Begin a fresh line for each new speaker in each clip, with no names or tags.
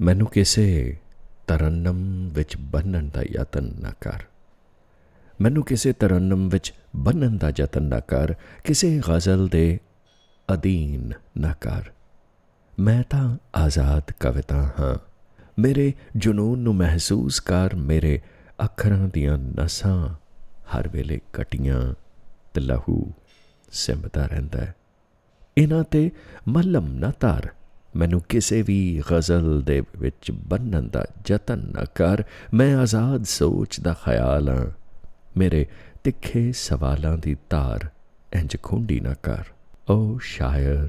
ਮੈਨੂੰ ਕਿਸੇ ਤਰਨਮ ਵਿੱਚ ਬੰਨਣ ਦਾ ਯਤਨ ਨਾ ਕਰ। ਮੈਨੂੰ ਕਿਸੇ ਤਰਨਮ ਵਿੱਚ ਬੰਨਣ ਦਾ ਯਤਨ ਨਾ ਕਰ। ਕਿਸੇ ਗ਼ਜ਼ਲ ਦੇ ਅਧੀਨ ਨਾ ਕਰ। ਮੈਂ ਤਾਂ ਆਜ਼ਾਦ ਕਵਿਤਾ ਹਾਂ। ਮੇਰੇ ਜਨੂਨ ਨੂੰ ਮਹਿਸੂਸ ਕਰ। ਮੇਰੇ ਅੱਖਰਾਂ ਦੀਆਂ ਨਸਾਂ ਹਰ ਵੇਲੇ ਕਟੀਆਂ ਤੇ ਲਹੂ ਸਿੰਬਦਾ ਰਹਿੰਦਾ ਹੈ। ਇਹਨਾਂ ਤੇ ਮਲਮ ਨਾ ਤਾਰ ਮੈਨੂੰ ਕਿਸੇ ਵੀ ਗ਼ਜ਼ਲ ਦੇ ਵਿੱਚ ਬੰਨਣ ਦਾ ਯਤਨ ਨਾ ਕਰ। ਮੈਂ ਆਜ਼ਾਦ ਸੋਚ ਦਾ ਖਿਆਲ ਹਾਂ। ਮੇਰੇ ਤਿੱਖੇ ਸਵਾਲਾਂ ਦੀ ਧਾਰ ਇੰਜ ਖੁੰਡੀ ਨਾ ਕਰ। ਓ ਸ਼ਾਇਰ,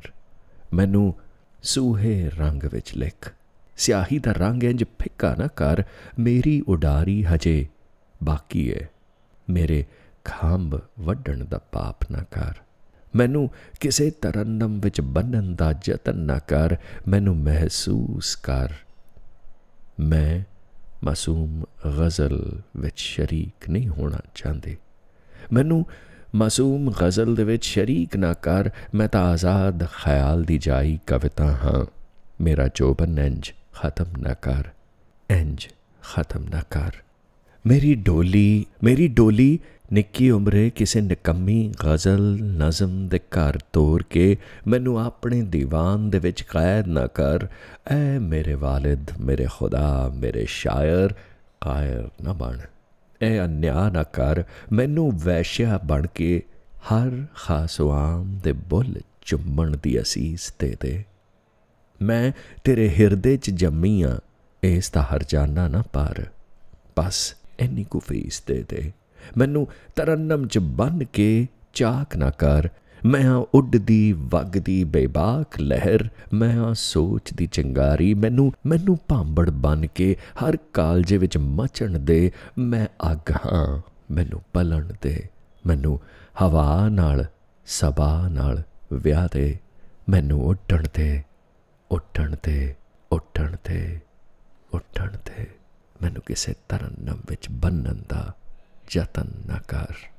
ਮੈਨੂੰ ਸੂਹੇ ਰੰਗ ਵਿੱਚ ਲਿਖ। ਸਿਆਹੀ ਦਾ ਰੰਗ ਇੰਜ ਫਿੱਕਾ ਨਾ ਕਰ। ਮੇਰੀ ਉਡਾਰੀ ਹਜੇ ਬਾਕੀ ਹੈ ਮੇਰੇ ਖੰਭ ਵੱਢਣ ਦਾ ਪਾਪ ਨਾ ਕਰ। ਮੈਨੂੰ ਕਿਸੇ ਤਰਨਮ ਵਿੱਚ ਬੰਨਣ ਦਾ ਯਤਨ ਨਾ ਕਰ, ਮੈਨੂੰ ਮਹਿਸੂਸ ਕਰ। ਮੈਂ ਮਾਸੂਮ ਗ਼ਜ਼ਲ ਵਿੱਚ ਸ਼ਰੀਕ ਨਹੀਂ ਹੋਣਾ ਚਾਹੁੰਦੀ। ਮੈਨੂੰ ਮਾਸੂਮ ਗ਼ਜ਼ਲ ਦੇ ਵਿੱਚ ਸ਼ਰੀਕ ਨਾ ਕਰ, ਮੈਂ ਤਾਂ ਆਜ਼ਾਦ ਖਿਆਲ ਦੀ ਜਾਈ ਕਵਿਤਾ ਹਾਂ। ਮੇਰਾ ਜੋਬਨ ਇੰਜ ਖਤਮ ਨਾ ਕਰ, ਇੰਜ ਖਤਮ ਨਾ ਕਰ। ਮੇਰੀ ਡੋਲੀ ਮੇਰੀ ਡੋਲੀ ਨਿੱਕੀ ਉਮਰੇ ਕਿਸੇ ਨਿਕੰਮੀ ਗ਼ਜ਼ਲ ਨਜ਼ਮ ਦੇ ਘਰ ਤੋਰ ਕੇ ਮੈਨੂੰ ਆਪਣੇ ਦੀਵਾਨ ਦੇ ਵਿੱਚ ਕੈਦ ਨਾ ਕਰ ਐ ਮੇਰੇ ਵਾਲਿਦ ਮੇਰੇ ਖੁਦਾ ਮੇਰੇ ਸ਼ਾਇਰ ਕਾਇਰ ਨਾ ਬਣ ਐ ਅਨਿਆ ਨਾ ਕਰ ਮੈਨੂੰ ਵੈਸ਼ਿਆ ਬਣ ਕੇ ਹਰ ਖਾਸਵਾਮ ਦੇ ਬੁੱਲ ਚੁੰਮਣ ਦੀ ਅਸੀਸ ਦੇ ਦੇ ਮੈਂ ਤੇਰੇ ਹਿਰਦੇ 'ਚ ਜੰਮੀ ਆ ਇਸ ਦਾ ਹਰਜਾਨਾ ਨਾ ਪਾਰ ਬਸ ਇੰਨੀ ਕੁ ਫੀਸ ਦੇ ਦੇ। ਮੈਨੂੰ ਤਰਨਮ 'ਚ ਬੰਨ ਕੇ ਚਾਕ ਨਾ ਕਰ। ਮੈਂ ਹਾਂ ਉੱਡਦੀ, ਵਗਦੀ, ਬੇਬਾਕ ਲਹਿਰ। ਮੈਂ ਹਾਂ ਸੋਚ ਦੀ ਚੰਗਾਰੀ। ਮੈਨੂੰ ਮੈਨੂੰ ਭਾਂਬੜ ਬਨ ਕੇ ਹਰ ਕਾਲਜੇ ਵਿੱਚ ਮਚਣ ਦੇ। ਮੈਂ ਅੱਗ ਹਾਂ, ਮੈਨੂੰ ਪਲਣ ਦੇ। ਮੈਨੂੰ ਹਵਾ ਨਾਲ ਸਬਾ ਨਾਲ ਵਿਆਹ ਦੇ। ਮੈਨੂੰ ਉੱਡਣ ਦੇ, ਉੱਡਣ ਤੇ ਉੱਡਣ ਤੇ ਉੱਡਣ ਤੇ ਮੈਨੂੰ ਕਿਸੇ ਤਰਨਮ ਵਿੱਚ ਬੰਨਣ ਦਾ ਯਤਨ ਨਾ ਕਰ।